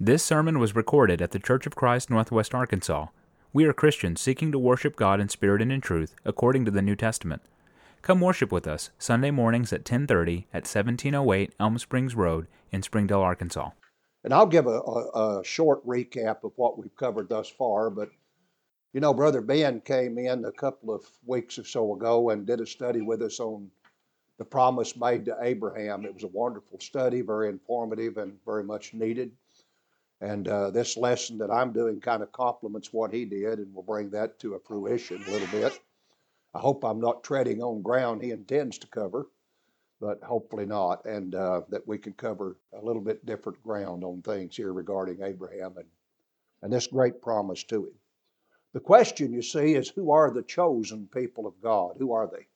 This sermon was recorded at the Church of Christ, Northwest Arkansas. We are Christians seeking to worship God in spirit and in truth, according to the New Testament. Come worship with us Sunday mornings at 10:30 at 1708 Elm Springs Road in Springdale, Arkansas. And I'll give a, a, a short recap of what we've covered thus far. But you know, Brother Ben came in a couple of weeks or so ago and did a study with us on the promise made to Abraham. It was a wonderful study, very informative, and very much needed. And uh, this lesson that I'm doing kind of complements what he did, and we'll bring that to a fruition a little bit. I hope I'm not treading on ground he intends to cover, but hopefully not, and uh, that we can cover a little bit different ground on things here regarding Abraham and, and this great promise to him. The question, you see, is who are the chosen people of God? Who are they?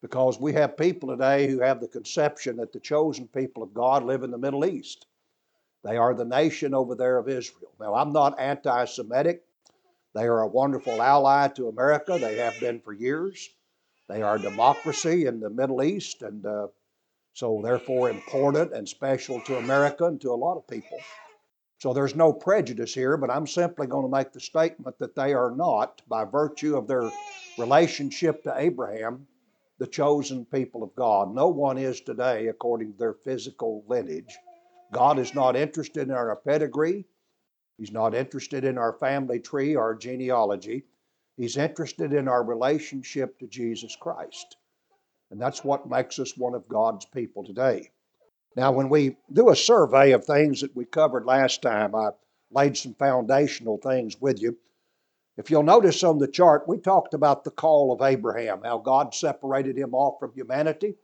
Because we have people today who have the conception that the chosen people of God live in the Middle East. They are the nation over there of Israel. Now, I'm not anti Semitic. They are a wonderful ally to America. They have been for years. They are a democracy in the Middle East, and uh, so therefore important and special to America and to a lot of people. So there's no prejudice here, but I'm simply going to make the statement that they are not, by virtue of their relationship to Abraham, the chosen people of God. No one is today according to their physical lineage. God is not interested in our pedigree. He's not interested in our family tree, our genealogy. He's interested in our relationship to Jesus Christ. And that's what makes us one of God's people today. Now, when we do a survey of things that we covered last time, I laid some foundational things with you. If you'll notice on the chart, we talked about the call of Abraham, how God separated him off from humanity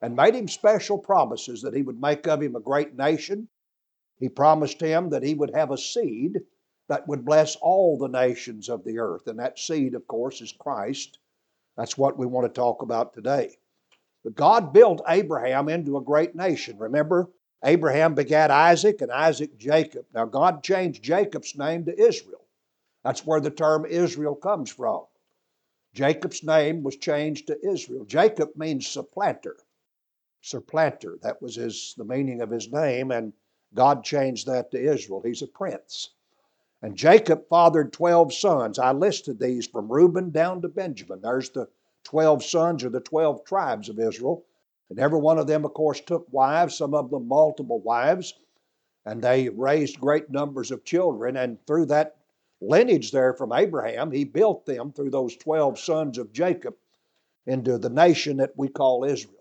and made him special promises that he would make of him a great nation. He promised him that he would have a seed that would bless all the nations of the earth. And that seed, of course, is Christ. That's what we want to talk about today. But God built Abraham into a great nation. Remember, Abraham begat Isaac and Isaac Jacob. Now, God changed Jacob's name to Israel. That's where the term Israel comes from. Jacob's name was changed to Israel. Jacob means supplanter supplanter. That was his, the meaning of his name, and God changed that to Israel. He's a prince. And Jacob fathered 12 sons. I listed these from Reuben down to Benjamin. There's the 12 sons or the 12 tribes of Israel. And every one of them, of course, took wives, some of them multiple wives, and they raised great numbers of children. And through that lineage there from Abraham, he built them through those 12 sons of Jacob into the nation that we call Israel.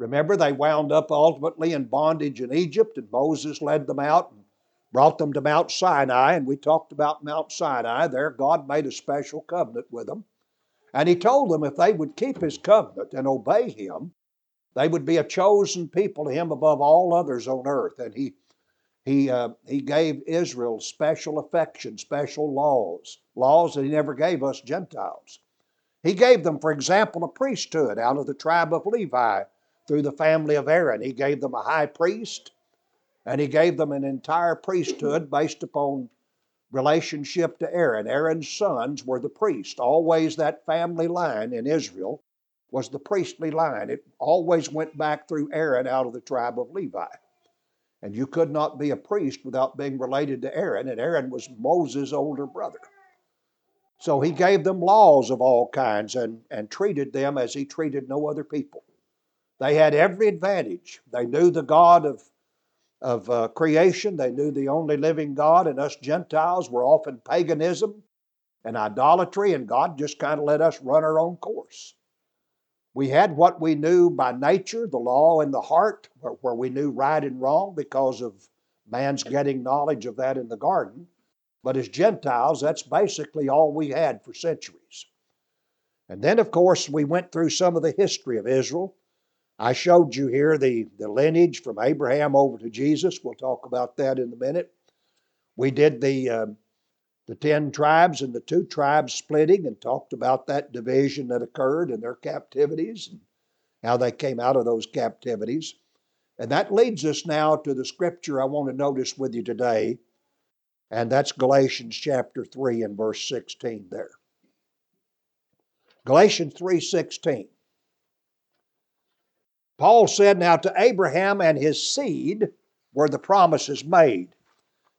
Remember, they wound up ultimately in bondage in Egypt, and Moses led them out and brought them to Mount Sinai. And we talked about Mount Sinai. There, God made a special covenant with them. And He told them if they would keep His covenant and obey Him, they would be a chosen people to Him above all others on earth. And He he, uh, he gave Israel special affection, special laws, laws that he never gave us Gentiles. He gave them, for example, a priesthood out of the tribe of Levi through the family of Aaron. He gave them a high priest, and he gave them an entire priesthood based upon relationship to Aaron. Aaron's sons were the priests. Always that family line in Israel was the priestly line. It always went back through Aaron out of the tribe of Levi. And you could not be a priest without being related to Aaron, and Aaron was Moses' older brother. So he gave them laws of all kinds and, and treated them as he treated no other people. They had every advantage. They knew the God of, of uh, creation, they knew the only living God, and us Gentiles were often paganism and idolatry, and God just kind of let us run our own course. We had what we knew by nature, the law in the heart, where, where we knew right and wrong because of man's getting knowledge of that in the garden. But as Gentiles, that's basically all we had for centuries. And then, of course, we went through some of the history of Israel. I showed you here the, the lineage from Abraham over to Jesus. We'll talk about that in a minute. We did the, uh, the 10 tribes and the two tribes splitting and talked about that division that occurred and their captivities and how they came out of those captivities. And that leads us now to the scripture I want to notice with you today, and that's Galatians chapter 3 and verse 16 there. Galatians 3:16. Paul said, Now to Abraham and his seed were the promises made.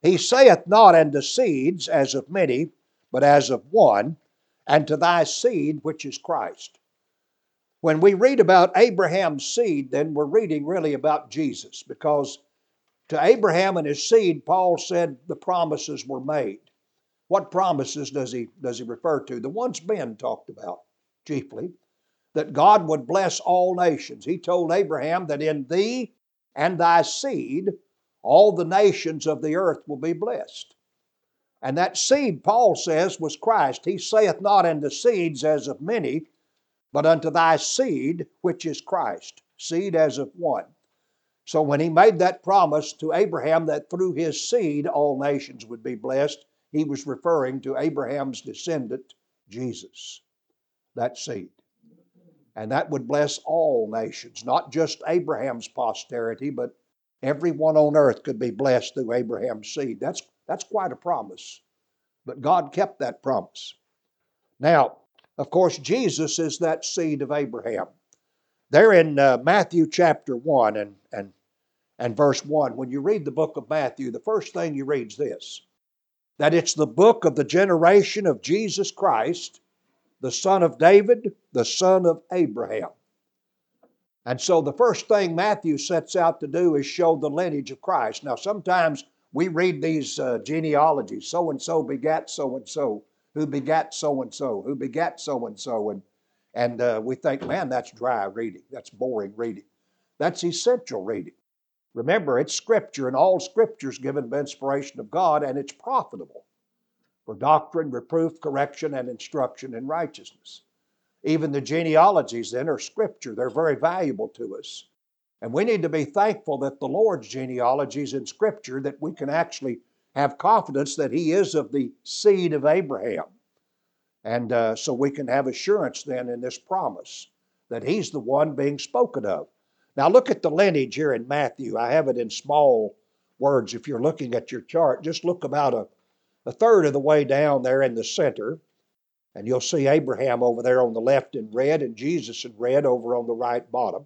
He saith not unto seeds as of many, but as of one, and to thy seed, which is Christ. When we read about Abraham's seed, then we're reading really about Jesus, because to Abraham and his seed, Paul said the promises were made. What promises does he, does he refer to? The ones Ben talked about, chiefly, that God would bless all nations. He told Abraham that in thee and thy seed all the nations of the earth will be blessed. And that seed, Paul says, was Christ. He saith not unto seeds as of many, but unto thy seed, which is Christ, seed as of one. So when he made that promise to Abraham that through his seed all nations would be blessed, he was referring to Abraham's descendant, Jesus, that seed. And that would bless all nations, not just Abraham's posterity, but everyone on earth could be blessed through Abraham's seed. That's, that's quite a promise. But God kept that promise. Now, of course, Jesus is that seed of Abraham. There in uh, Matthew chapter 1 and, and, and verse 1, when you read the book of Matthew, the first thing you read is this that it's the book of the generation of Jesus Christ, the son of David, the son of Abraham. And so the first thing Matthew sets out to do is show the lineage of Christ. Now, sometimes we read these uh, genealogies so and so begat so and so, who begat so and so, who begat so and so, and and uh, we think, man, that's dry reading, that's boring reading. That's essential reading. Remember, it's Scripture, and all Scripture is given by inspiration of God, and it's profitable for doctrine, reproof, correction, and instruction in righteousness. Even the genealogies then are scripture. They're very valuable to us. And we need to be thankful that the Lord's genealogies in scripture that we can actually have confidence that he is of the seed of Abraham. And uh, so we can have assurance then in this promise that he's the one being spoken of. Now look at the lineage here in Matthew. I have it in small words if you're looking at your chart. Just look about a, a third of the way down there in the center. And you'll see Abraham over there on the left in red and Jesus in red over on the right bottom.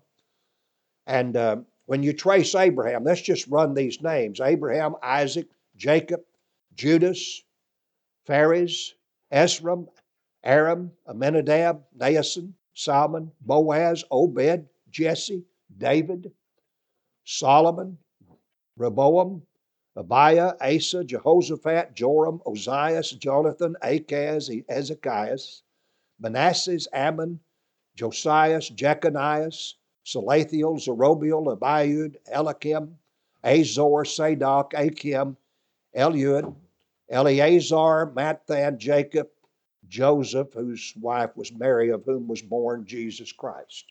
And uh, when you trace Abraham, let's just run these names Abraham, Isaac, Jacob, Judas, Phares, Esrom, Aram, Aminadab, Naasson, Salmon, Boaz, Obed, Jesse, David, Solomon, Rehoboam, Abiah, Asa, Jehoshaphat, Joram, Ozias, Joatham, Achaz, Ezekias, Manasseh, Amon, Josias, Jeconias, Salathiel, Zerubbabel, Abiud, Eliakim, Azor, Sadok, Achim, Eliud, Eleazar, Matthan, Jacob, Joseph, whose wife was Mary, of whom was born Jesus Christ.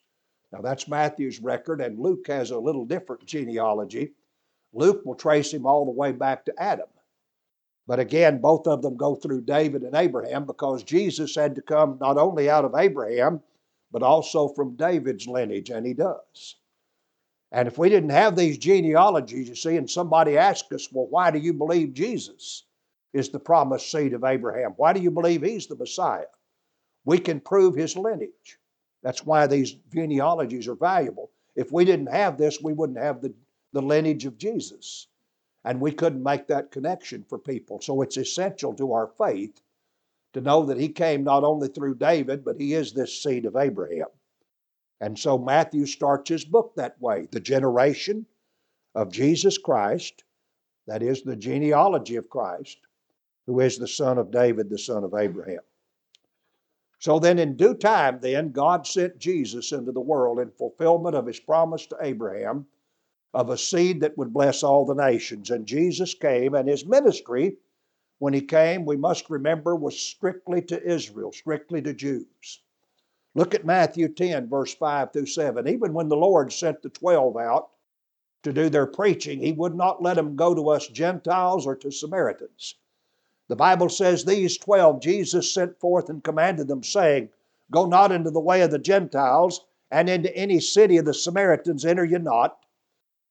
Now that's Matthew's record, and Luke has a little different genealogy. Luke will trace him all the way back to Adam. But again, both of them go through David and Abraham because Jesus had to come not only out of Abraham, but also from David's lineage, and he does. And if we didn't have these genealogies, you see, and somebody asked us, well, why do you believe Jesus is the promised seed of Abraham? Why do you believe he's the Messiah? We can prove his lineage. That's why these genealogies are valuable. If we didn't have this, we wouldn't have the the lineage of Jesus. And we couldn't make that connection for people. So it's essential to our faith to know that he came not only through David, but he is this seed of Abraham. And so Matthew starts his book that way the generation of Jesus Christ, that is, the genealogy of Christ, who is the son of David, the son of Abraham. So then, in due time, then, God sent Jesus into the world in fulfillment of his promise to Abraham of a seed that would bless all the nations. And Jesus came, and his ministry, when he came, we must remember, was strictly to Israel, strictly to Jews. Look at Matthew 10, verse 5 through 7. Even when the Lord sent the 12 out to do their preaching, he would not let them go to us Gentiles or to Samaritans. The Bible says these 12 Jesus sent forth and commanded them, saying, Go not into the way of the Gentiles, and into any city of the Samaritans enter ye not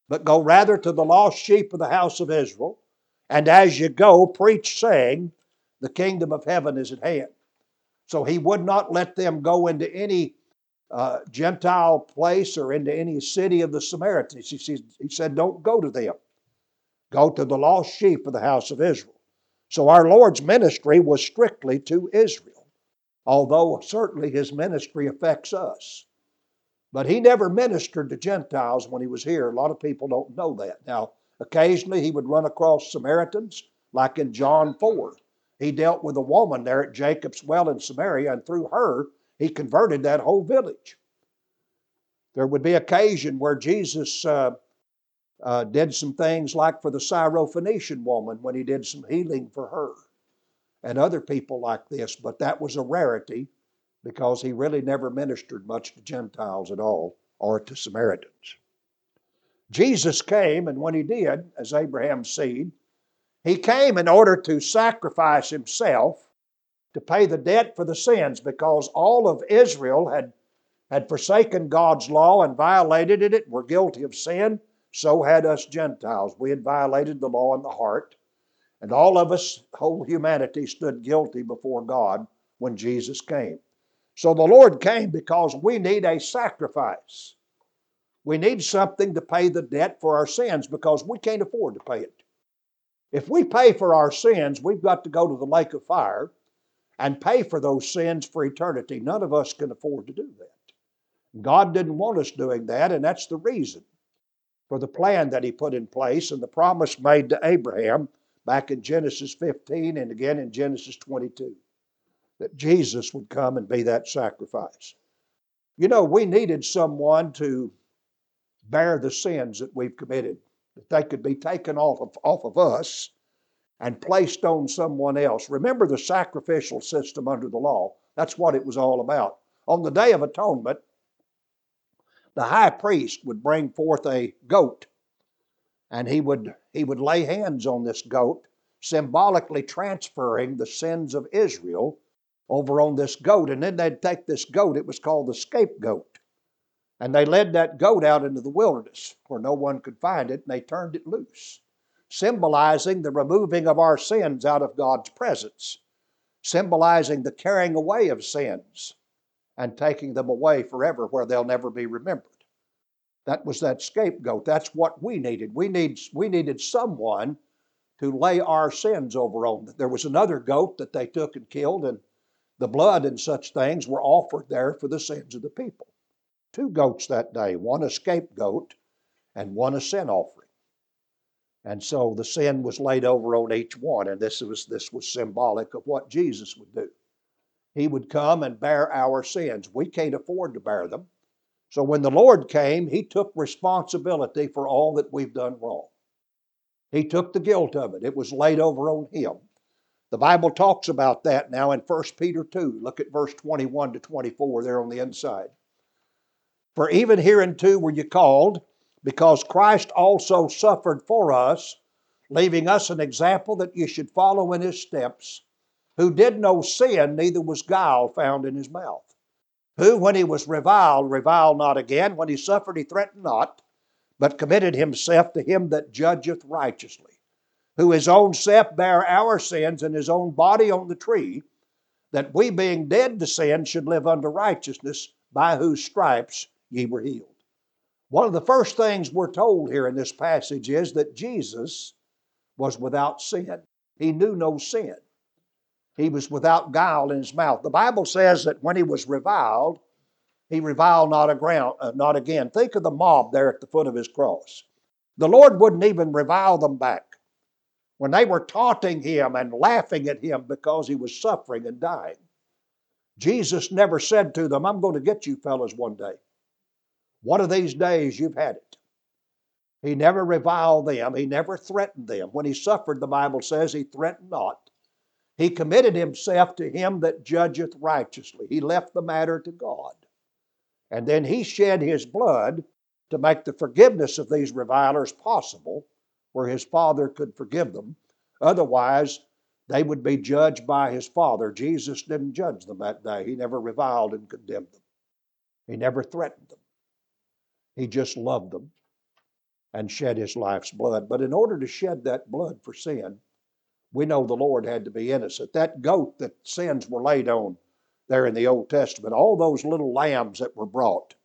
but go rather to the lost sheep of the house of Israel. And as you go, preach, saying, The kingdom of heaven is at hand. So he would not let them go into any uh, Gentile place or into any city of the Samaritans. He, he said, Don't go to them. Go to the lost sheep of the house of Israel. So our Lord's ministry was strictly to Israel, although certainly his ministry affects us. But he never ministered to Gentiles when he was here. A lot of people don't know that. Now, occasionally he would run across Samaritans, like in John 4. He dealt with a woman there at Jacob's well in Samaria, and through her, he converted that whole village. There would be occasion where Jesus uh, uh, did some things like for the Syrophoenician woman when he did some healing for her and other people like this, but that was a rarity because he really never ministered much to Gentiles at all or to Samaritans. Jesus came, and when he did, as Abraham's seed, he came in order to sacrifice himself to pay the debt for the sins because all of Israel had, had forsaken God's law and violated it, were guilty of sin. So had us Gentiles. We had violated the law in the heart. And all of us, whole humanity, stood guilty before God when Jesus came. So the Lord came because we need a sacrifice. We need something to pay the debt for our sins because we can't afford to pay it. If we pay for our sins, we've got to go to the lake of fire and pay for those sins for eternity. None of us can afford to do that. God didn't want us doing that, and that's the reason for the plan that He put in place and the promise made to Abraham back in Genesis 15 and again in Genesis 22 that Jesus would come and be that sacrifice. You know, we needed someone to bear the sins that we've committed, that they could be taken off of, off of us and placed on someone else. Remember the sacrificial system under the law. That's what it was all about. On the Day of Atonement, the high priest would bring forth a goat and he would, he would lay hands on this goat, symbolically transferring the sins of Israel over on this goat. And then they'd take this goat, it was called the scapegoat. And they led that goat out into the wilderness where no one could find it, and they turned it loose, symbolizing the removing of our sins out of God's presence, symbolizing the carrying away of sins and taking them away forever where they'll never be remembered. That was that scapegoat. That's what we needed. We, need, we needed someone to lay our sins over on. There was another goat that they took and killed, and the blood and such things were offered there for the sins of the people. Two goats that day, one a scapegoat and one a sin offering. And so the sin was laid over on each one, and this was, this was symbolic of what Jesus would do. He would come and bear our sins. We can't afford to bear them. So when the Lord came, He took responsibility for all that we've done wrong. He took the guilt of it, it was laid over on Him. The Bible talks about that now in 1 Peter 2. Look at verse 21 to 24 there on the inside. For even hereunto were you called, because Christ also suffered for us, leaving us an example that you should follow in his steps, who did no sin, neither was guile found in his mouth who, when he was reviled, reviled not again. When he suffered, he threatened not, but committed himself to him that judgeth righteously, who his own self bare our sins in his own body on the tree, that we, being dead to sin, should live unto righteousness, by whose stripes ye were healed. One of the first things we're told here in this passage is that Jesus was without sin. He knew no sin. He was without guile in his mouth. The Bible says that when he was reviled, he reviled not, aground, uh, not again. Think of the mob there at the foot of his cross. The Lord wouldn't even revile them back. When they were taunting him and laughing at him because he was suffering and dying, Jesus never said to them, I'm going to get you fellas one day. One of these days you've had it. He never reviled them. He never threatened them. When he suffered, the Bible says he threatened not. He committed himself to him that judgeth righteously. He left the matter to God. And then he shed his blood to make the forgiveness of these revilers possible, where his Father could forgive them. Otherwise, they would be judged by his Father. Jesus didn't judge them that day. He never reviled and condemned them, he never threatened them. He just loved them and shed his life's blood. But in order to shed that blood for sin, we know the Lord had to be innocent. That goat that sins were laid on there in the Old Testament, all those little lambs that were brought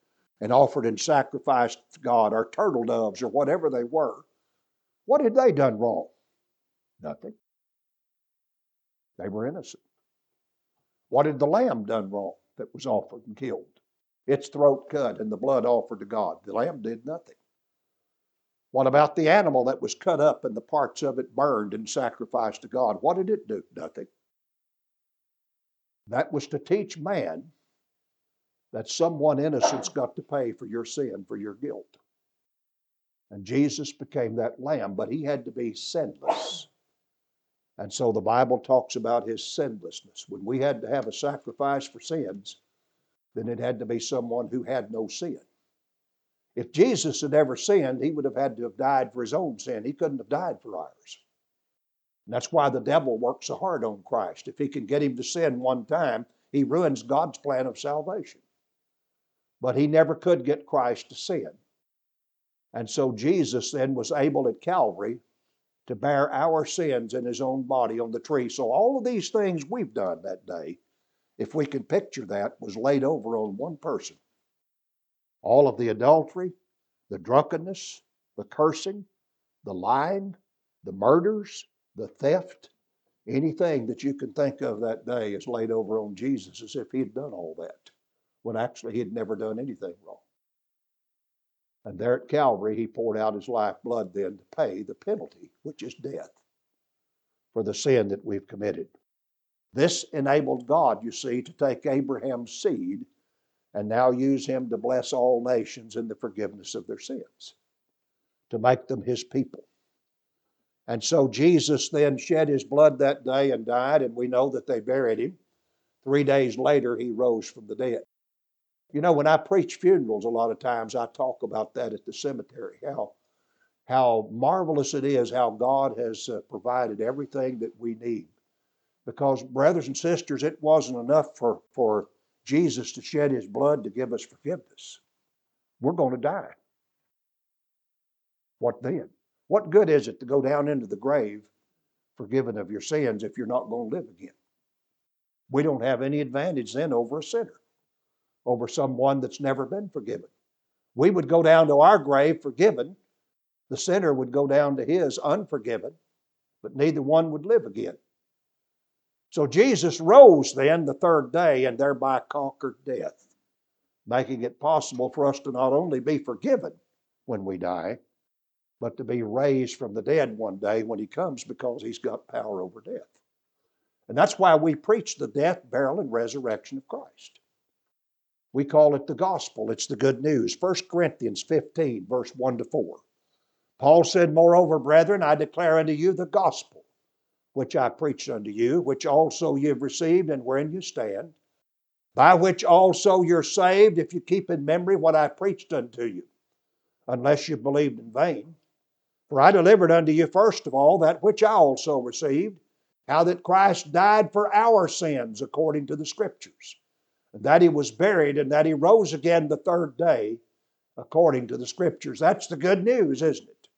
and offered in sacrifice to God, or turtle doves, or whatever they were, What had they done wrong? Nothing. They were innocent. What had the lamb done wrong that was offered and killed? Its throat cut and the blood offered to God. The lamb did nothing. What about the animal that was cut up and the parts of it burned and sacrificed to God? What did it do? Nothing. That was to teach man that someone innocent's got to pay for your sin, for your guilt. And Jesus became that lamb, but he had to be sinless. And so the Bible talks about his sinlessness. When we had to have a sacrifice for sins, then it had to be someone who had no sin. If Jesus had ever sinned, he would have had to have died for his own sin. He couldn't have died for ours. And that's why the devil works so hard on Christ. If he can get him to sin one time, he ruins God's plan of salvation. But he never could get Christ to sin. And so Jesus then was able at Calvary to bear our sins in his own body on the tree. So all of these things we've done that day, if we can picture that, was laid over on one person. All of the adultery, the drunkenness, the cursing, the lying, the murders, the theft, anything that you can think of that day is laid over on Jesus as if he had done all that, when actually he had never done anything wrong. And there at Calvary, he poured out his life blood then to pay the penalty, which is death, for the sin that we've committed. This enabled God, you see, to take Abraham's seed and now use him to bless all nations in the forgiveness of their sins, to make them his people. And so Jesus then shed his blood that day and died, and we know that they buried him. Three days later, he rose from the dead. You know, when I preach funerals, a lot of times I talk about that at the cemetery, how, how marvelous it is how God has uh, provided everything that we need. Because, brothers and sisters, it wasn't enough for, for Jesus to shed his blood to give us forgiveness. We're going to die. What then? What good is it to go down into the grave forgiven of your sins if you're not going to live again? We don't have any advantage then over a sinner, over someone that's never been forgiven. We would go down to our grave forgiven, the sinner would go down to his unforgiven, but neither one would live again. So Jesus rose then the third day and thereby conquered death, making it possible for us to not only be forgiven when we die, but to be raised from the dead one day when he comes because he's got power over death. And that's why we preach the death, burial, and resurrection of Christ. We call it the gospel. It's the good news. 1 Corinthians 15, verse 1 to 4. Paul said, Moreover, brethren, I declare unto you the gospel which I preached unto you, which also ye have received and wherein you stand, by which also you're saved, if you keep in memory what I preached unto you, unless you believed in vain. For I delivered unto you first of all that which I also received, how that Christ died for our sins according to the Scriptures, that he was buried, and that he rose again the third day according to the Scriptures. That's the good news, isn't it?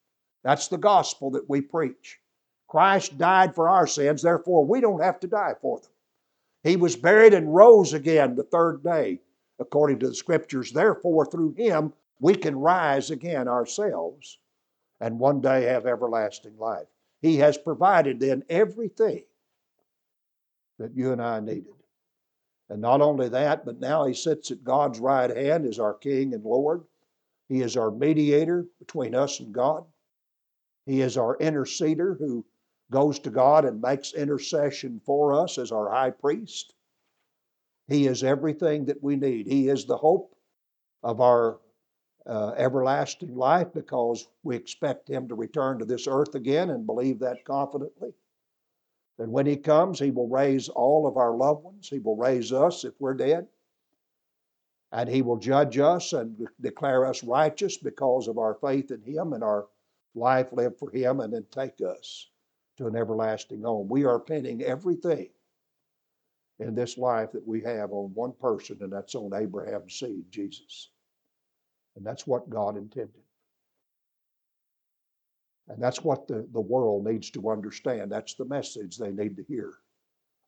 That's the gospel that we preach. Christ died for our sins, therefore we don't have to die for them. He was buried and rose again the third day according to the Scriptures. Therefore, through him, we can rise again ourselves and one day have everlasting life. He has provided then everything that you and I needed. And not only that, but now he sits at God's right hand as our King and Lord. He is our mediator between us and God. He is our interceder who goes to God and makes intercession for us as our high priest. He is everything that we need. He is the hope of our uh, everlasting life because we expect Him to return to this earth again and believe that confidently. And when He comes, He will raise all of our loved ones. He will raise us if we're dead. And He will judge us and declare us righteous because of our faith in Him and our life lived for Him and then take us to an everlasting home. We are pinning everything in this life that we have on one person, and that's on Abraham's seed, Jesus. And that's what God intended. And that's what the, the world needs to understand. That's the message they need to hear.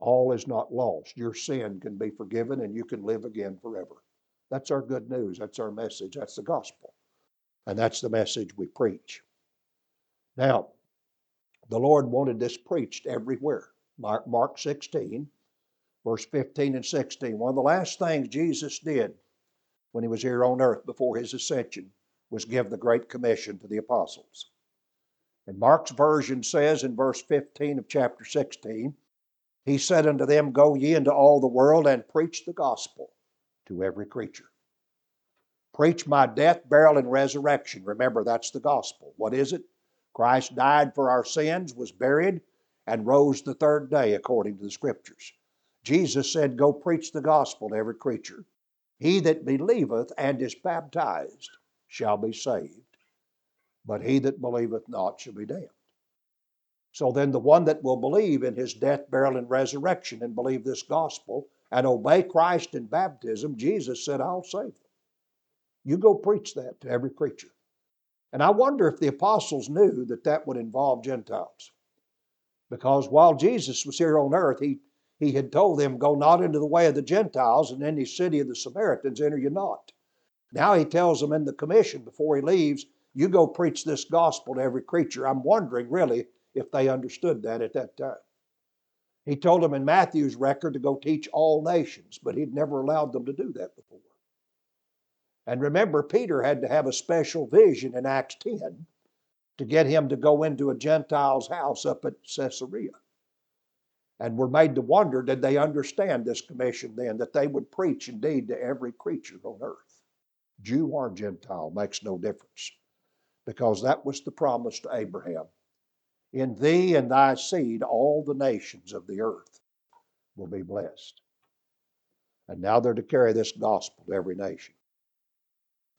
All is not lost. Your sin can be forgiven and you can live again forever. That's our good news. That's our message. That's the gospel. And that's the message we preach. Now, the Lord wanted this preached everywhere. Mark, Mark 16, verse 15 and 16. One of the last things Jesus did when he was here on earth before his ascension was give the Great Commission to the apostles. And Mark's version says in verse 15 of chapter 16, He said unto them, Go ye into all the world and preach the gospel to every creature. Preach my death, burial, and resurrection. Remember, that's the gospel. What is it? Christ died for our sins, was buried, and rose the third day according to the Scriptures. Jesus said, Go preach the gospel to every creature. He that believeth and is baptized shall be saved, but he that believeth not shall be damned. So then, the one that will believe in his death, burial, and resurrection and believe this gospel and obey Christ in baptism, Jesus said, I'll save them. You go preach that to every creature. And I wonder if the apostles knew that that would involve Gentiles. Because while Jesus was here on earth, he he had told them, Go not into the way of the Gentiles, and any city of the Samaritans enter you not. Now he tells them in the commission before he leaves, You go preach this gospel to every creature. I'm wondering really if they understood that at that time. He told them in Matthew's record to go teach all nations, but he'd never allowed them to do that before. And remember, Peter had to have a special vision in Acts 10 to get him to go into a Gentile's house up at Caesarea and were made to wonder did they understand this commission then, that they would preach indeed to every creature on earth. Jew or Gentile makes no difference, because that was the promise to Abraham. In thee and thy seed, all the nations of the earth will be blessed. And now they're to carry this gospel to every nation.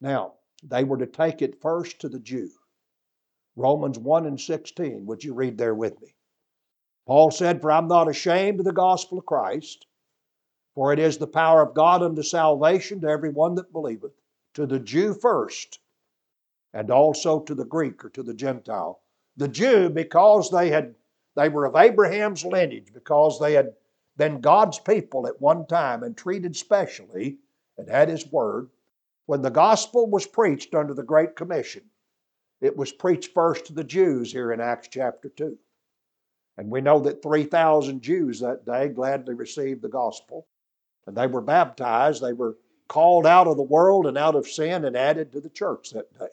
Now, they were to take it first to the Jew. Romans 1 and 16, would you read there with me? Paul said, For I'm not ashamed of the gospel of Christ, for it is the power of God unto salvation to every one that believeth, to the Jew first, and also to the Greek or to the Gentile. The Jew, because they had they were of Abraham's lineage, because they had been God's people at one time and treated specially and had his word, when the gospel was preached under the Great Commission, it was preached first to the Jews here in Acts chapter 2. And we know that 3,000 Jews that day gladly received the gospel. And they were baptized. They were called out of the world and out of sin and added to the church that day.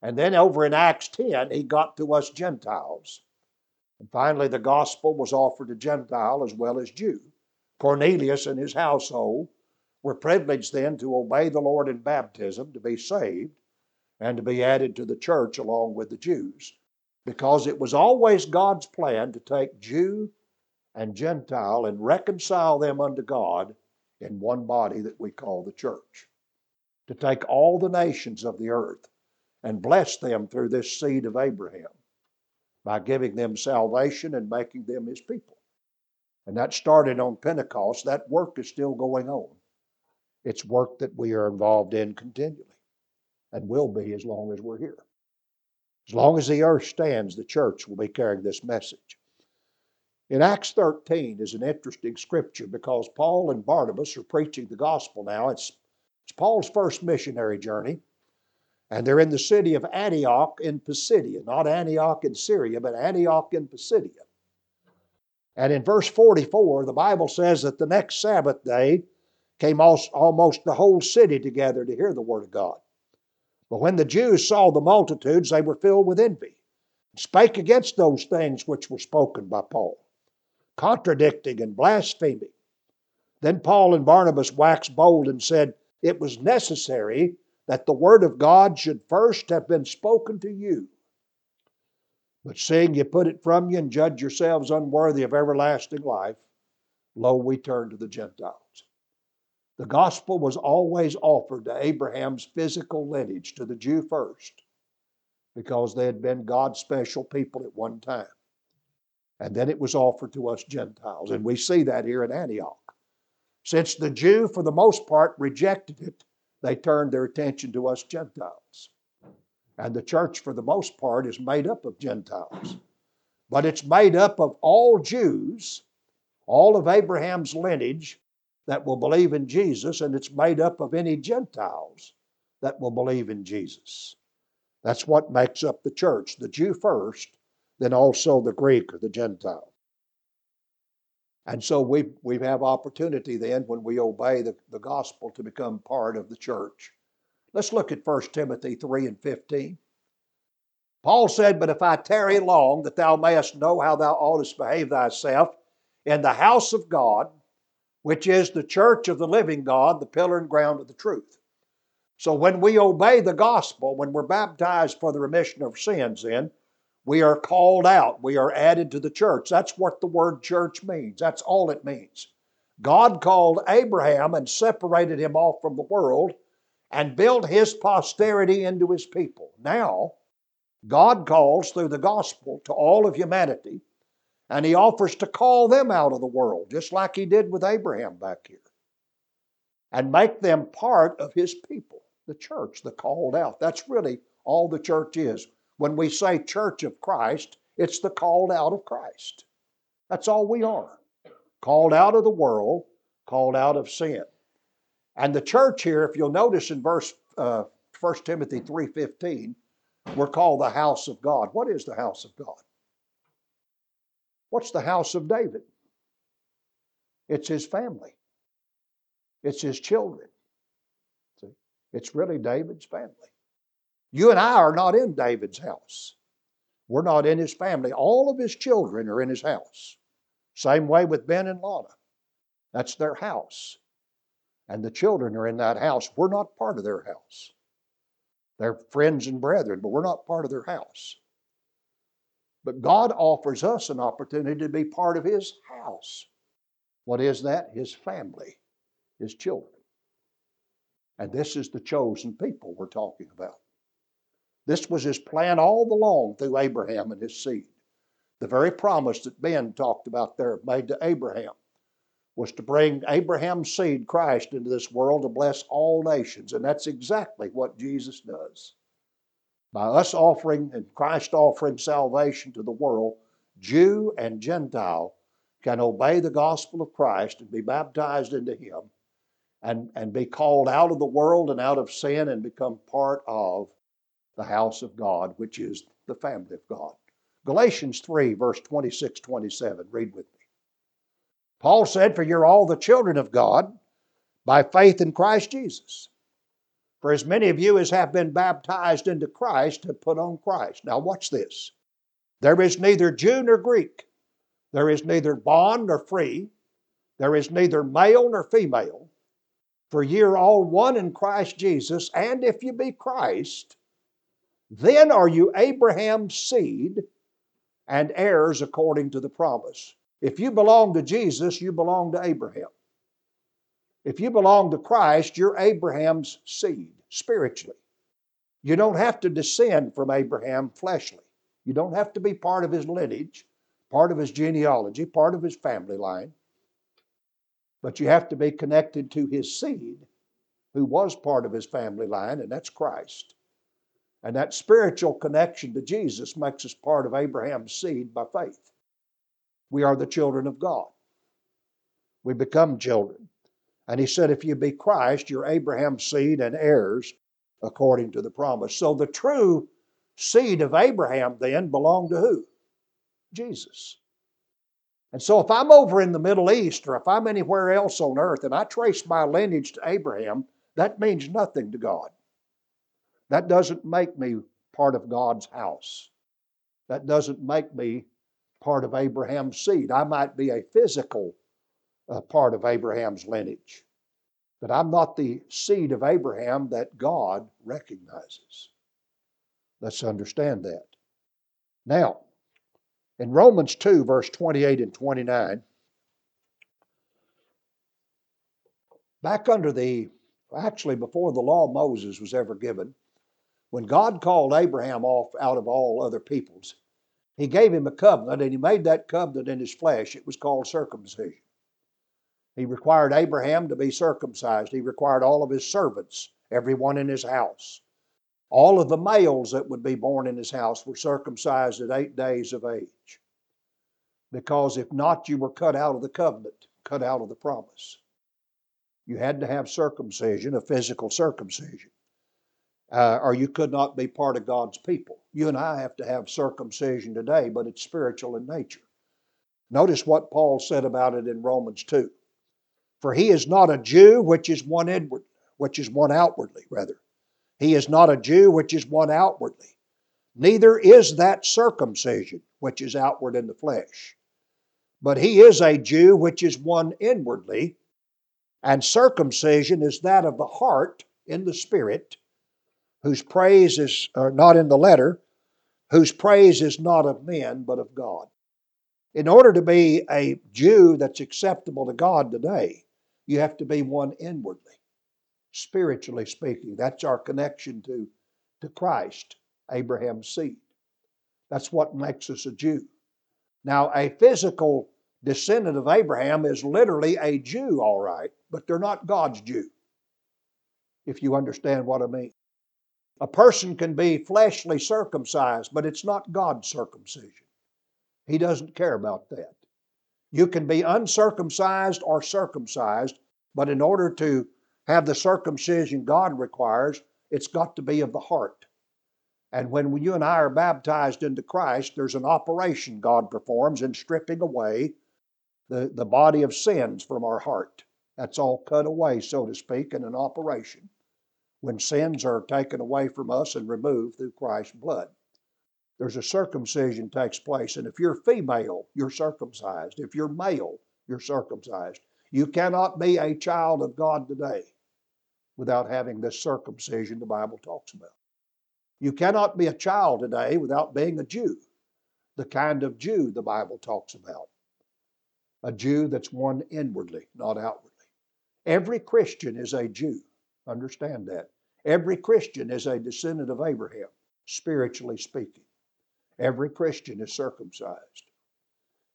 And then over in Acts 10, he got to us Gentiles. And finally, the gospel was offered to Gentile as well as Jew. Cornelius and his household were privileged then to obey the Lord in baptism, to be saved, and to be added to the church along with the Jews because it was always God's plan to take Jew and Gentile and reconcile them unto God in one body that we call the church. To take all the nations of the earth and bless them through this seed of Abraham by giving them salvation and making them his people. And that started on Pentecost. That work is still going on. It's work that we are involved in continually and will be as long as we're here. As long as the earth stands, the church will be carrying this message. In Acts 13 is an interesting scripture because Paul and Barnabas are preaching the gospel now. It's, it's Paul's first missionary journey, and they're in the city of Antioch in Pisidia, not Antioch in Syria, but Antioch in Pisidia. And in verse 44, the Bible says that the next Sabbath day came almost the whole city together to hear the Word of God. But when the Jews saw the multitudes, they were filled with envy, and spake against those things which were spoken by Paul, contradicting and blaspheming. Then Paul and Barnabas waxed bold and said, It was necessary that the word of God should first have been spoken to you. But seeing you put it from you and judge yourselves unworthy of everlasting life, lo, we turn to the Gentiles. The gospel was always offered to Abraham's physical lineage, to the Jew first, because they had been God's special people at one time. And then it was offered to us Gentiles. And we see that here in Antioch. Since the Jew, for the most part, rejected it, they turned their attention to us Gentiles. And the church, for the most part, is made up of Gentiles. But it's made up of all Jews, all of Abraham's lineage, that will believe in Jesus, and it's made up of any Gentiles that will believe in Jesus. That's what makes up the church the Jew first, then also the Greek or the Gentile. And so we, we have opportunity then when we obey the, the gospel to become part of the church. Let's look at 1 Timothy 3 and 15. Paul said, But if I tarry long, that thou mayest know how thou oughtest behave thyself in the house of God, which is the church of the living God, the pillar and ground of the truth. So when we obey the gospel, when we're baptized for the remission of sins, then we are called out, we are added to the church. That's what the word church means. That's all it means. God called Abraham and separated him off from the world and built his posterity into his people. Now, God calls through the gospel to all of humanity, and He offers to call them out of the world, just like He did with Abraham back here, and make them part of His people, the church, the called out. That's really all the church is. When we say church of Christ, it's the called out of Christ. That's all we are. Called out of the world, called out of sin. And the church here, if you'll notice in verse uh, 1 Timothy 3.15, we're called the house of God. What is the house of God? What's the house of David? It's his family. It's his children. See? It's really David's family. You and I are not in David's house. We're not in his family. All of his children are in his house. Same way with Ben and Lana. That's their house. And the children are in that house. We're not part of their house. They're friends and brethren, but we're not part of their house. But God offers us an opportunity to be part of His house. What is that? His family, His children. And this is the chosen people we're talking about. This was His plan all along through Abraham and his seed. The very promise that Ben talked about there made to Abraham was to bring Abraham's seed, Christ, into this world to bless all nations. And that's exactly what Jesus does. By us offering and Christ offering salvation to the world, Jew and Gentile can obey the gospel of Christ and be baptized into Him and, and be called out of the world and out of sin and become part of the house of God, which is the family of God. Galatians 3, verse 26 27. Read with me. Paul said, For you're all the children of God by faith in Christ Jesus. For as many of you as have been baptized into Christ have put on Christ. Now, watch this. There is neither Jew nor Greek, there is neither bond nor free, there is neither male nor female, for ye are all one in Christ Jesus, and if you be Christ, then are you Abraham's seed and heirs according to the promise. If you belong to Jesus, you belong to Abraham. If you belong to Christ, you're Abraham's seed, spiritually. You don't have to descend from Abraham fleshly. You don't have to be part of his lineage, part of his genealogy, part of his family line. But you have to be connected to his seed, who was part of his family line, and that's Christ. And that spiritual connection to Jesus makes us part of Abraham's seed by faith we are the children of God. We become children. And he said, if you be Christ, you're Abraham's seed and heirs according to the promise. So the true seed of Abraham then belonged to who? Jesus. And so if I'm over in the Middle East or if I'm anywhere else on earth and I trace my lineage to Abraham, that means nothing to God. That doesn't make me part of God's house. That doesn't make me part of Abraham's seed. I might be a physical uh, part of Abraham's lineage, but I'm not the seed of Abraham that God recognizes. Let's understand that. Now, in Romans 2, verse 28 and 29, back under the, actually before the law of Moses was ever given, when God called Abraham off out of all other peoples, he gave him a covenant, and he made that covenant in his flesh. It was called circumcision. He required Abraham to be circumcised. He required all of his servants, everyone in his house. All of the males that would be born in his house were circumcised at eight days of age. Because if not, you were cut out of the covenant, cut out of the promise. You had to have circumcision, a physical circumcision. Uh, or you could not be part of God's people. You and I have to have circumcision today, but it's spiritual in nature. Notice what Paul said about it in Romans 2. For he is not a Jew which is one inward, which is one outwardly, rather. He is not a Jew which is one outwardly. Neither is that circumcision which is outward in the flesh. But he is a Jew which is one inwardly, and circumcision is that of the heart in the spirit, whose praise is uh, not in the letter, whose praise is not of men, but of God. In order to be a Jew that's acceptable to God today, you have to be one inwardly, spiritually speaking. That's our connection to, to Christ, Abraham's seed. That's what makes us a Jew. Now, a physical descendant of Abraham is literally a Jew, all right, but they're not God's Jew, if you understand what I mean. A person can be fleshly circumcised, but it's not God's circumcision. He doesn't care about that. You can be uncircumcised or circumcised, but in order to have the circumcision God requires, it's got to be of the heart. And when you and I are baptized into Christ, there's an operation God performs in stripping away the, the body of sins from our heart. That's all cut away, so to speak, in an operation when sins are taken away from us and removed through Christ's blood. There's a circumcision takes place, and if you're female, you're circumcised. If you're male, you're circumcised. You cannot be a child of God today without having this circumcision the Bible talks about. You cannot be a child today without being a Jew, the kind of Jew the Bible talks about. A Jew that's one inwardly, not outwardly. Every Christian is a Jew. Understand that. Every Christian is a descendant of Abraham, spiritually speaking. Every Christian is circumcised.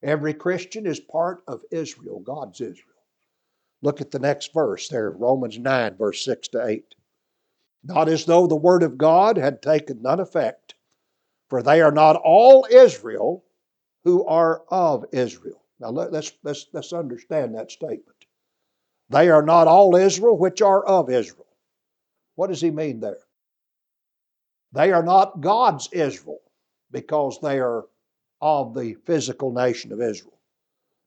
Every Christian is part of Israel, God's Israel. Look at the next verse there, Romans 9, verse 6 to 8. Not as though the word of God had taken none effect, for they are not all Israel who are of Israel. Now let's, let's, let's understand that statement. They are not all Israel which are of Israel. What does he mean there? They are not God's Israel because they are of the physical nation of Israel.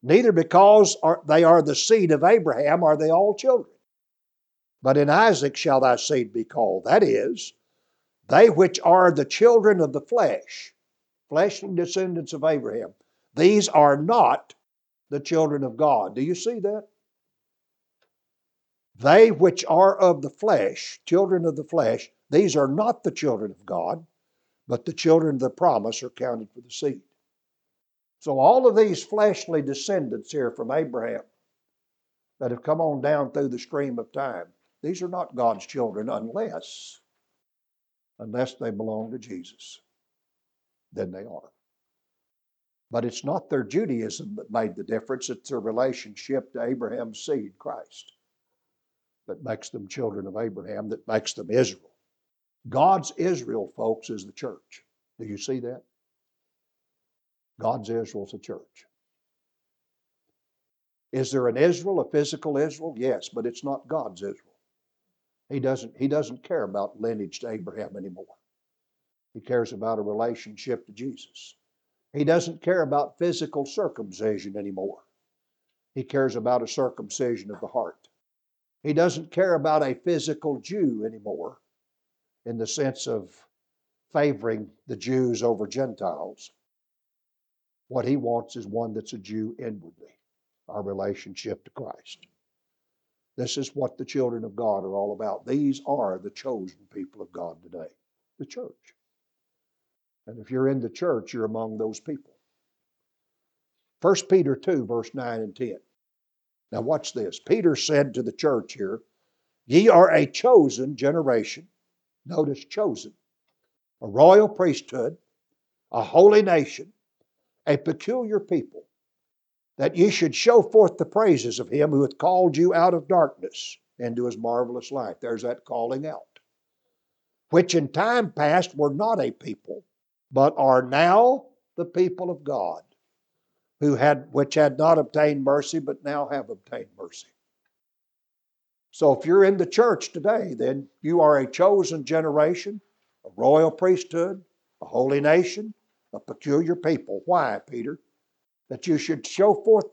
Neither because they are the seed of Abraham are they all children. But in Isaac shall thy seed be called. That is, they which are the children of the flesh, fleshly descendants of Abraham, these are not the children of God. Do you see that? They which are of the flesh, children of the flesh, these are not the children of God, but the children of the promise are counted for the seed. So all of these fleshly descendants here from Abraham that have come on down through the stream of time, these are not God's children unless unless they belong to Jesus. Then they are. But it's not their Judaism that made the difference, it's their relationship to Abraham's seed, Christ that makes them children of Abraham, that makes them Israel. God's Israel, folks, is the church. Do you see that? God's Israel is a church. Is there an Israel, a physical Israel? Yes, but it's not God's Israel. He doesn't, he doesn't care about lineage to Abraham anymore. He cares about a relationship to Jesus. He doesn't care about physical circumcision anymore. He cares about a circumcision of the heart. He doesn't care about a physical Jew anymore in the sense of favoring the Jews over Gentiles. What he wants is one that's a Jew inwardly, our relationship to Christ. This is what the children of God are all about. These are the chosen people of God today, the church. And if you're in the church, you're among those people. 1 Peter 2, verse 9 and 10. Now, watch this. Peter said to the church here, Ye are a chosen generation. Notice chosen. A royal priesthood, a holy nation, a peculiar people, that ye should show forth the praises of him who hath called you out of darkness into his marvelous light. There's that calling out. Which in time past were not a people, but are now the people of God who had which had not obtained mercy but now have obtained mercy. So if you're in the church today, then you are a chosen generation, a royal priesthood, a holy nation, a peculiar people. Why, Peter? That you should show forth